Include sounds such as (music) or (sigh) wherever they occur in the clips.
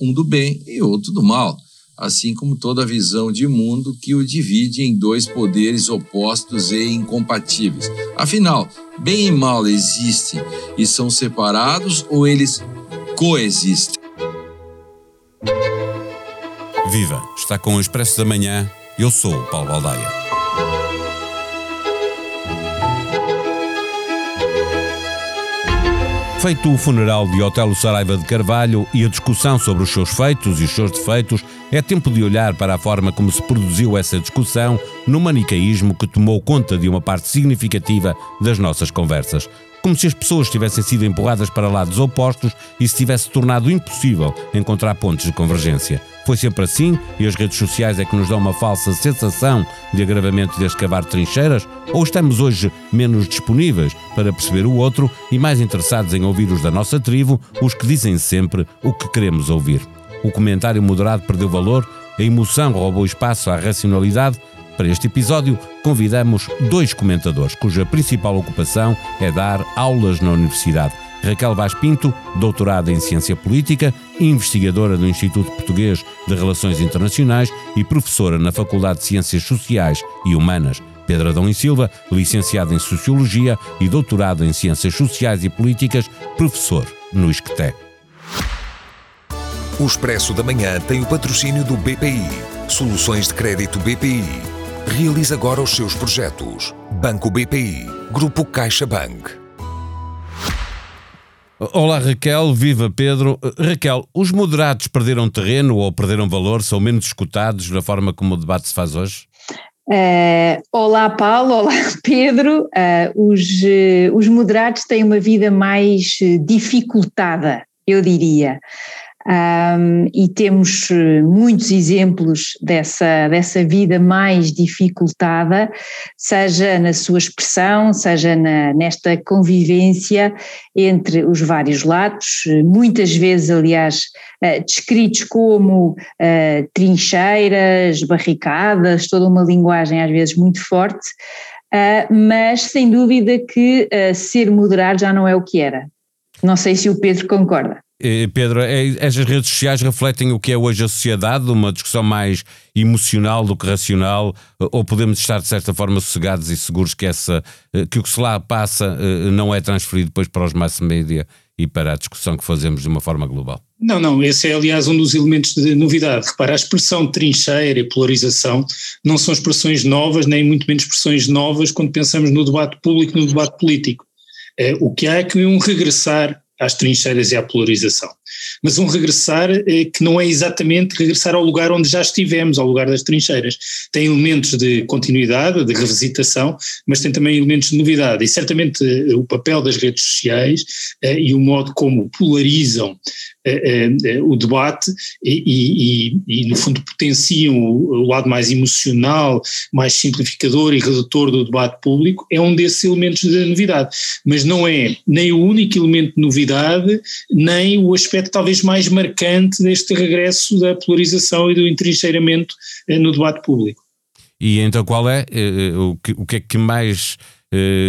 um do bem e outro do mal, assim como toda visão de mundo que o divide em dois poderes opostos e incompatíveis. Afinal, bem e mal existem e são separados ou eles coexistem? Viva! Está com o Expresso da Manhã. Eu sou o Paulo Baldaia. Feito o funeral de Otelo Saraiva de Carvalho e a discussão sobre os seus feitos e os seus defeitos, é tempo de olhar para a forma como se produziu essa discussão no manicaísmo que tomou conta de uma parte significativa das nossas conversas como se as pessoas tivessem sido empurradas para lados opostos e se tivesse tornado impossível encontrar pontos de convergência. Foi sempre assim e as redes sociais é que nos dão uma falsa sensação de agravamento de escavar trincheiras? Ou estamos hoje menos disponíveis para perceber o outro e mais interessados em ouvir os da nossa tribo, os que dizem sempre o que queremos ouvir? O comentário moderado perdeu valor, a emoção roubou espaço à racionalidade para este episódio, convidamos dois comentadores cuja principal ocupação é dar aulas na universidade. Raquel Vaz Pinto, doutorada em Ciência Política, investigadora do Instituto Português de Relações Internacionais e professora na Faculdade de Ciências Sociais e Humanas. Pedro Adão e Silva, licenciado em Sociologia e doutorado em Ciências Sociais e Políticas, professor no ISCTE. O Expresso da Manhã tem o patrocínio do BPI. Soluções de crédito BPI Realize agora os seus projetos. Banco BPI. Grupo CaixaBank. Olá Raquel, viva Pedro. Raquel, os moderados perderam terreno ou perderam valor, são menos escutados na forma como o debate se faz hoje? Uh, olá Paulo, olá (laughs) Pedro. Uh, os, uh, os moderados têm uma vida mais dificultada, eu diria. Um, e temos eh, muitos exemplos dessa, dessa vida mais dificultada, seja na sua expressão, seja na, nesta convivência entre os vários lados, muitas vezes, aliás, uh, descritos como uh, trincheiras, barricadas, toda uma linguagem às vezes muito forte, uh, mas sem dúvida que ser moderado já não é o que era. Não sei se o Pedro concorda. Eh, Pedro, é, estas redes sociais refletem o que é hoje a sociedade, uma discussão mais emocional do que racional, ou podemos estar de certa forma sossegados e seguros que, essa, eh, que o que se lá passa eh, não é transferido depois para os mass media e para a discussão que fazemos de uma forma global? Não, não, esse é aliás um dos elementos de novidade. Repara, a expressão trincheira e polarização não são expressões novas, nem muito menos expressões novas quando pensamos no debate público, no debate político. o que há é que um regressar às trincheiras e à polarização. Mas um regressar eh, que não é exatamente regressar ao lugar onde já estivemos, ao lugar das trincheiras. Tem elementos de continuidade, de revisitação, mas tem também elementos de novidade. E certamente eh, o papel das redes sociais eh, e o modo como polarizam o debate e, e, e, no fundo, potenciam o, o lado mais emocional, mais simplificador e redutor do debate público, é um desses elementos de novidade. Mas não é nem o único elemento de novidade, nem o aspecto talvez mais marcante deste regresso da polarização e do entrincheiramento eh, no debate público. E então qual é eh, eh, o, que, o que é que mais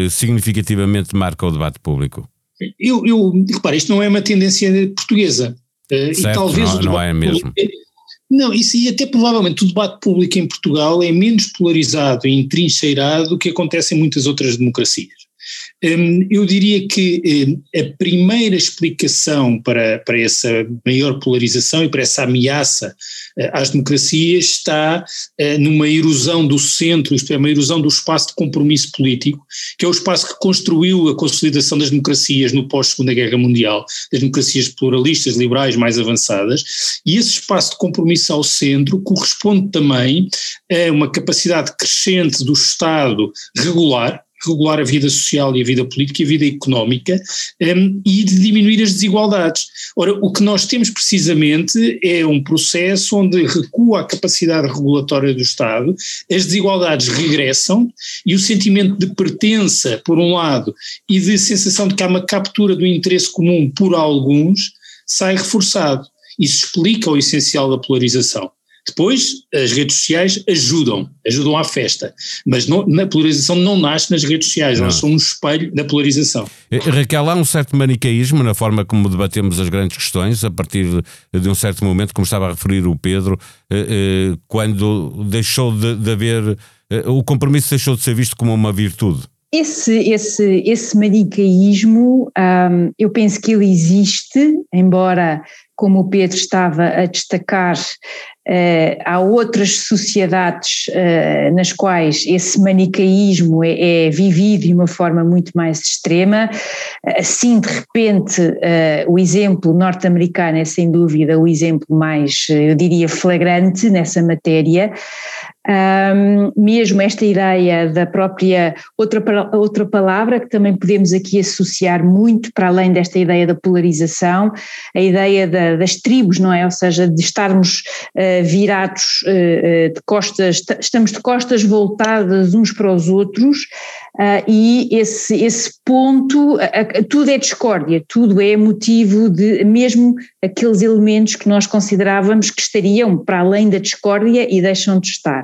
significativamente marca o debate público? Eu, eu repare, isto não é uma tendência portuguesa. Certo, e talvez não, não é mesmo. Não, isso e até provavelmente o debate público em Portugal é menos polarizado e entrincheirado do que acontece em muitas outras democracias. Hum, eu diria que hum, a primeira explicação para, para essa maior polarização e para essa ameaça eh, às democracias está eh, numa erosão do centro, isto é, uma erosão do espaço de compromisso político, que é o espaço que construiu a consolidação das democracias no pós-Segunda Guerra Mundial, das democracias pluralistas, liberais mais avançadas, e esse espaço de compromisso ao centro corresponde também a uma capacidade crescente do Estado regular, regular a vida social e a vida política e a vida económica um, e de diminuir as desigualdades. Ora, o que nós temos precisamente é um processo onde recua a capacidade regulatória do Estado, as desigualdades regressam e o sentimento de pertença, por um lado, e de sensação de que há uma captura do interesse comum por alguns, sai reforçado. Isso explica o essencial da polarização. Depois, as redes sociais ajudam, ajudam à festa, mas não, na polarização não nasce nas redes sociais, não. elas são um espelho da polarização. Eh, Raquel, há um certo manicaísmo na forma como debatemos as grandes questões, a partir de um certo momento, como estava a referir o Pedro, eh, eh, quando deixou de, de haver, o compromisso deixou de ser visto como uma virtude. Esse, esse, esse manicaísmo, um, eu penso que ele existe, embora, como o Pedro estava a destacar, uh, há outras sociedades uh, nas quais esse manicaísmo é, é, vivido de uma forma muito mais extrema. Assim, de repente, uh, o exemplo norte-americano é sem dúvida o exemplo mais, eu diria, flagrante nessa matéria. Um, mesmo esta ideia da própria, outra, outra palavra que também podemos aqui associar muito para além desta ideia da polarização, a ideia da, das tribos, não é? Ou seja, de estarmos uh, virados uh, de costas, estamos de costas voltadas uns para os outros, Uh, e esse, esse ponto, tudo é discórdia, tudo é motivo de, mesmo aqueles elementos que nós considerávamos que estariam para além da discórdia e deixam de estar.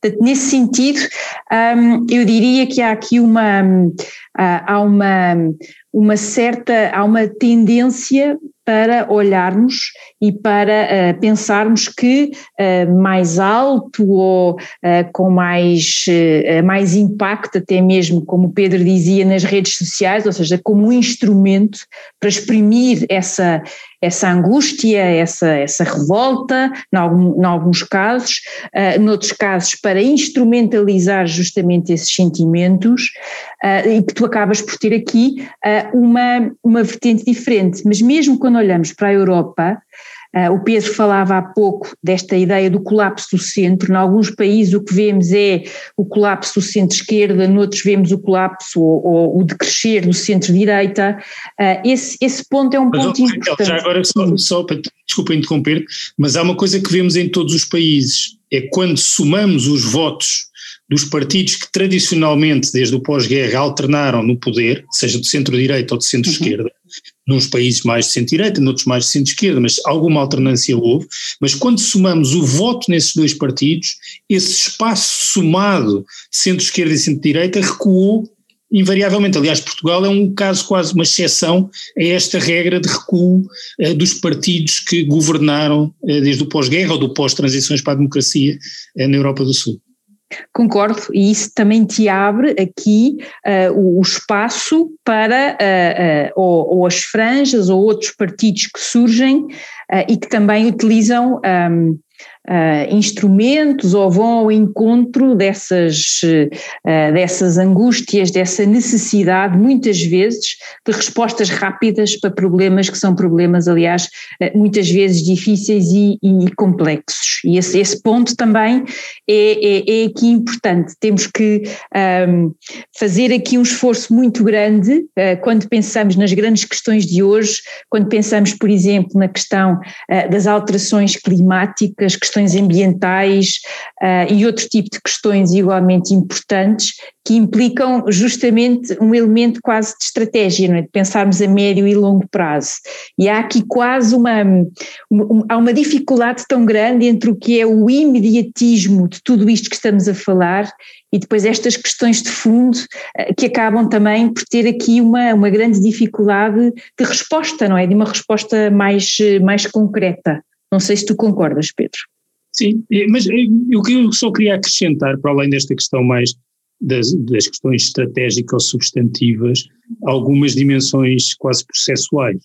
Portanto, nesse sentido, um, eu diria que há aqui uma, uh, há uma, uma certa, há uma tendência para olharmos e para uh, pensarmos que uh, mais alto ou uh, com mais, mais impacto, até mesmo, como o Pedro dizia, nas redes sociais, ou seja, como um instrumento para exprimir essa, essa angústia, essa, essa revolta, em, algum, alguns casos, uh, noutros casos para instrumentalizar justamente esses sentimentos, uh, e que tu acabas por ter aqui uh, uma, uma vertente diferente. Mas mesmo quando olhamos para a Europa, o Pedro falava há pouco desta ideia do colapso do centro. Em alguns países o que vemos é o colapso do centro-esquerda, noutros vemos o colapso ou, ou o decrescer do centro-direita. Uh, esse, esse ponto é um mas, ponto importante. Já agora, só, só para, desculpa interromper, mas há uma coisa que vemos em todos os países, é quando somamos os votos dos partidos que tradicionalmente, desde o pós-guerra, alternaram no poder, seja do centro-direita ou do centro-esquerda, uhum nos países mais de centro-direita, noutros mais de centro-esquerda, mas alguma alternância houve. Mas quando somamos o voto nesses dois partidos, esse espaço somado centro-esquerda e centro-direita recuou invariavelmente. Aliás, Portugal é um caso quase uma exceção a esta regra de recuo eh, dos partidos que governaram eh, desde o pós-guerra ou do pós-transições para a democracia eh, na Europa do Sul. Concordo, e isso também te abre aqui uh, o, o, espaço para uh, uh, ou, ou, as franjas ou outros partidos que surgem e que também utilizam um, uh, instrumentos ou vão ao encontro dessas, uh, dessas angústias, dessa necessidade, muitas vezes, de respostas rápidas para problemas que são problemas, aliás, uh, muitas vezes difíceis e, e complexos. E esse, esse, ponto também é, é, é aqui importante. Temos que um, fazer aqui um esforço muito grande quando pensamos nas grandes questões de hoje, quando pensamos, por exemplo, na questão das alterações climáticas, questões questões ambientais uh, e outro tipo de questões igualmente importantes que implicam justamente um elemento quase de estratégia, não é? de pensarmos a médio e longo prazo. E há aqui quase uma, uma, há uma dificuldade tão grande entre o que é o imediatismo de tudo isto que estamos a falar e depois estas questões de fundo ah, que acabam também por ter aqui uma, uma grande dificuldade de resposta, não é? De uma resposta mais, mais concreta. Não sei se tu concordas, Pedro. Sim, mas eu só queria acrescentar, para além desta questão mais das, das questões estratégicas ou substantivas, algumas dimensões quase processuais.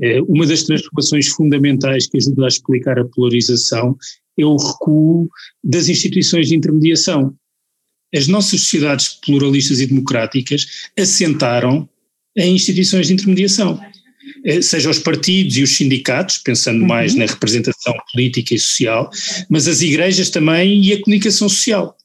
É, uma das transformações fundamentais que ajuda a explicar a polarização é o recuo das instituições de intermediação. As nossas sociedades pluralistas e democráticas assentaram em instituições de intermediação. Eh, seja os partidos e os sindicatos, pensando uhum. mais na representação política e social, mas as igrejas também e a comunicação social.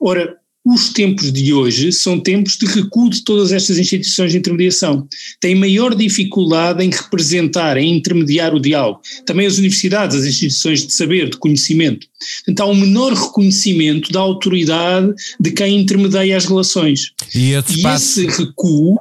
Ora, os tempos de hoje são tempos de recuo de todas estas instituições de intermediação. Têm maior dificuldade em representar, em intermediar o diálogo. Também as universidades, as instituições de saber, de conhecimento. Então há um menor reconhecimento da autoridade de quem intermedia as relações. E esse, espaço, e esse recuo.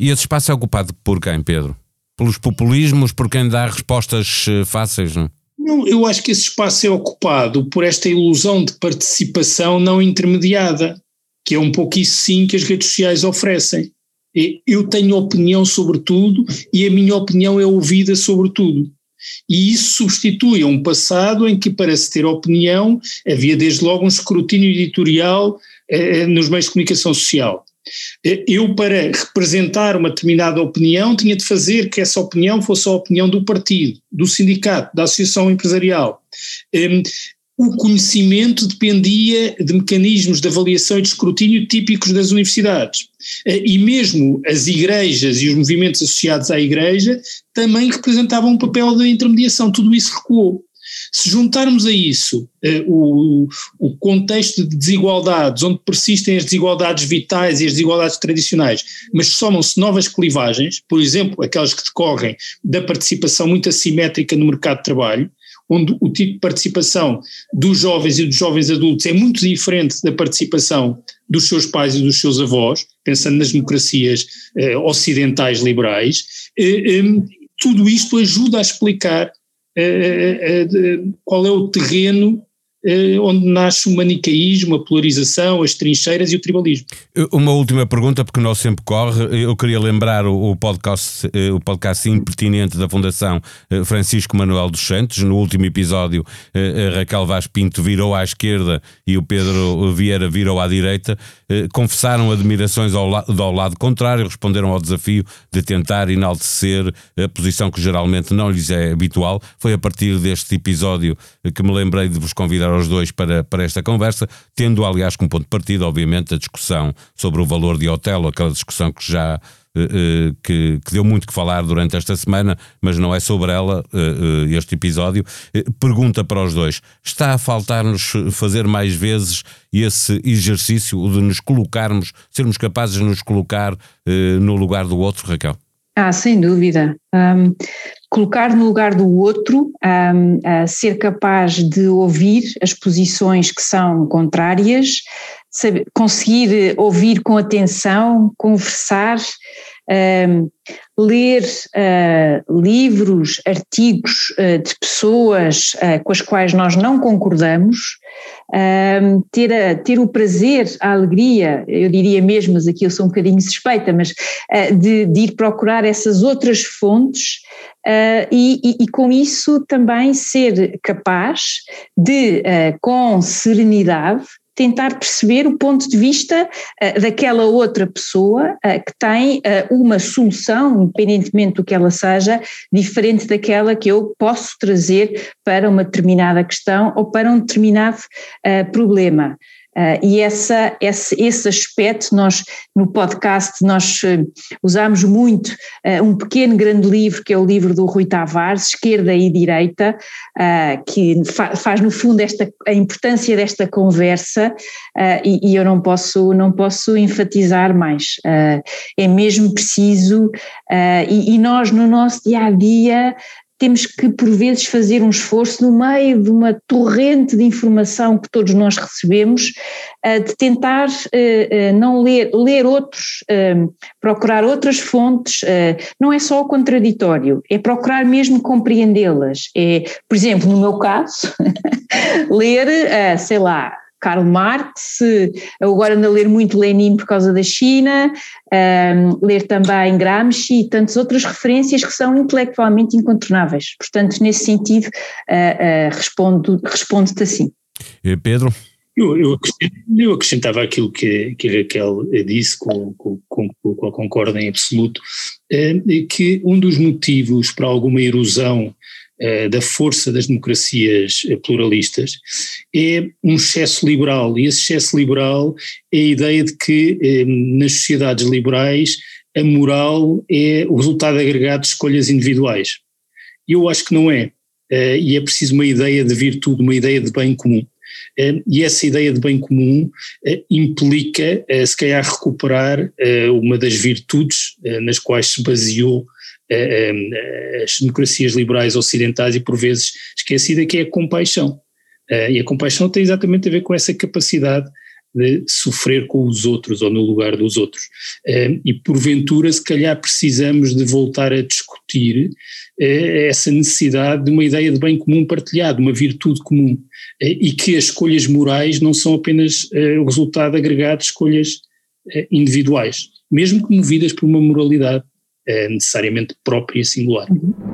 E esse espaço é ocupado por quem, Pedro? Pelos populismos, por quem dá respostas eh, fáceis, não? Não, eu acho que esse espaço é ocupado por esta ilusão de participação não intermediada, que é um pouco isso sim que as redes sociais oferecem. Eu tenho opinião sobre tudo e a minha opinião é ouvida sobre tudo. E isso substitui um passado em que, para se ter opinião, havia desde logo um escrutínio editorial eh, nos meios de comunicação social. Eu, para representar uma determinada opinião, tinha de fazer que essa opinião fosse a opinião do partido, do sindicato, da associação empresarial. Ehm, o conhecimento dependia de mecanismos de avaliação e de escrutínio típicos das universidades. Eh, e mesmo as igrejas e os movimentos associados à igreja também representavam um papel de intermediação, tudo isso recuou. Se juntarmos a isso uh, o, o contexto de desigualdades, onde persistem as desigualdades vitais e as desigualdades tradicionais, mas somam-se novas clivagens, por exemplo, aquelas que decorrem da participação muito assimétrica no mercado de trabalho, onde o tipo de participação dos jovens e dos jovens adultos é muito diferente da participação dos seus pais e dos seus avós, pensando nas democracias eh, ocidentais liberais, eh, eh, tudo isto ajuda a explicar eh, eh, qual é o terreno onde nasce o manicaísmo, a polarização, as trincheiras e o tribalismo. Uma última pergunta, porque o nosso tempo corre. Eu queria lembrar o podcast, eh, o podcast impertinente da Fundação eh, Francisco Manuel dos Santos. No último episódio, Raquel Vaz Pinto virou à esquerda e o Pedro Vieira virou à direita. Confessaram admirações ao, la ao lado contrário, responderam ao desafio de tentar enaltecer a posição que geralmente não lhes é habitual. Foi a partir deste episódio que me lembrei de vos convidar aos dois para, para esta conversa, tendo, aliás, como ponto de partida, obviamente, a discussão sobre o valor de Otelo, aquela discussão que já. Uh, que, que, deu muito que falar durante esta semana, mas não é sobre ela uh, este episódio. pergunta para os dois: está a faltar-nos fazer mais vezes esse exercício de nos colocarmos, sermos capazes de nos colocar no lugar do outro, Raquel? Ah, sem dúvida. Um, colocar no lugar do outro, um, ser capaz de ouvir as posições que são contrárias, saber, conseguir ouvir com atenção, conversar, um, ler uh, livros, artigos uh, de pessoas uh, com as quais nós não concordamos, ter, a, ter o prazer, a alegria, eu diria mesmo, mas aqui eu sou um bocadinho suspeita, mas de, de ir procurar essas outras fontes e, e, e, com isso também ser capaz de, com serenidade, tentar perceber o ponto de vista uh, daquela outra pessoa uh, que tem uh, uma solução, independentemente do que ela seja, diferente daquela que eu posso trazer para uma determinada questão ou para um determinado problema. Uh, e essa, esse, esse aspecto, nós no podcast, nós uh, usamos muito uh, um pequeno grande livro, que é o livro do Rui Tavares, Esquerda e Direita, que fa faz no fundo esta, a importância desta conversa e, e, eu não posso, não posso enfatizar mais. é mesmo preciso, e, e nós no nosso dia-a-dia temos que, por vezes, fazer um esforço no meio de uma torrente de informação que todos nós recebemos, eh, de tentar eh, eh, não ler, ler outros, procurar outras fontes, não é só o contraditório, é procurar mesmo compreendê-las. É, por exemplo, no meu caso, (laughs) ler, sei lá, Karl Marx, agora ando a ler muito Lenin por causa da China, um, ler também Gramsci e tantas outras referências que são intelectualmente incontornáveis. Portanto, nesse sentido, uh, uh, respondo, respondo-te assim. Pedro? Eu, eu, eu, acrescentava aquilo que, que a Raquel disse, com, com, com, com o qual concordo em absoluto, é, que um dos motivos para alguma erosão eh, da força das democracias eh, pluralistas é um excesso liberal, e esse excesso liberal é a ideia de que eh, nas sociedades liberais a moral é o resultado agregado de escolhas individuais. Eu acho que não é, e é preciso uma ideia de virtude, uma ideia de bem comum. E essa ideia de bem comum implica, se calhar, recuperar uma das virtudes nas quais se baseou as democracias liberais ocidentais e por vezes esquecida que é a compaixão. E a compaixão tem exatamente a ver com essa capacidade de sofrer com os outros ou no lugar dos outros. E porventura, se calhar, precisamos de voltar a discutir essa necessidade de uma ideia de bem comum partilhado, uma virtude comum, e que as escolhas morais não são apenas o resultado agregado de escolhas individuais, mesmo que movidas por uma moralidade necessariamente própria e singular. Uhum.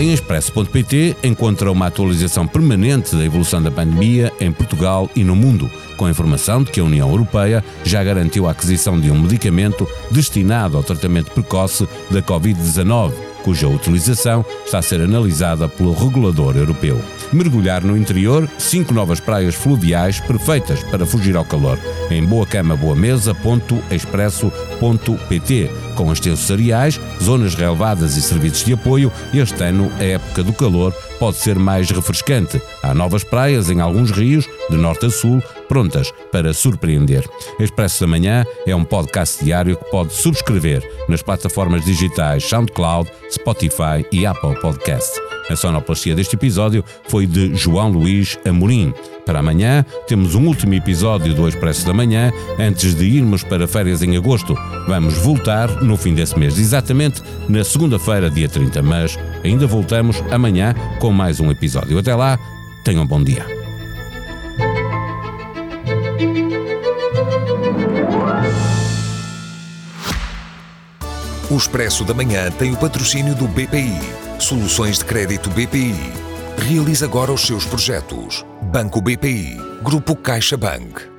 Em expresso.pt encontra uma atualização permanente da evolução da pandemia em Portugal e no mundo, com a informação de que a União Europeia já garantiu a aquisição de um medicamento destinado ao tratamento precoce da Covid-19 cuja utilização está a ser analisada pelo regulador europeu. Mergulhar no interior, cinco novas praias fluviais perfeitas para fugir ao calor. Em boacamaboamesa.expresso.pt com extensos areais, zonas relevadas e serviços de apoio, este ano a época do calor pode ser mais refrescante. Há novas praias em alguns rios, de norte a sul, prontas para surpreender. Expresso da Manhã é um podcast diário que pode subscrever nas plataformas digitais SoundCloud, Spotify e Apple Podcast. A sonoplastia deste episódio foi de João Luís Amorim. Para amanhã temos um último episódio do Expresso da Manhã antes de irmos para férias em agosto. Vamos voltar no fim desse mês, exatamente na segunda-feira, dia 30, mas ainda voltamos amanhã com mais um episódio. Até lá, tenham um bom dia. O Expresso da Manhã tem o patrocínio do BPI. Soluções de crédito BPI. Realize agora os seus projetos. Banco BPI. Grupo CaixaBank.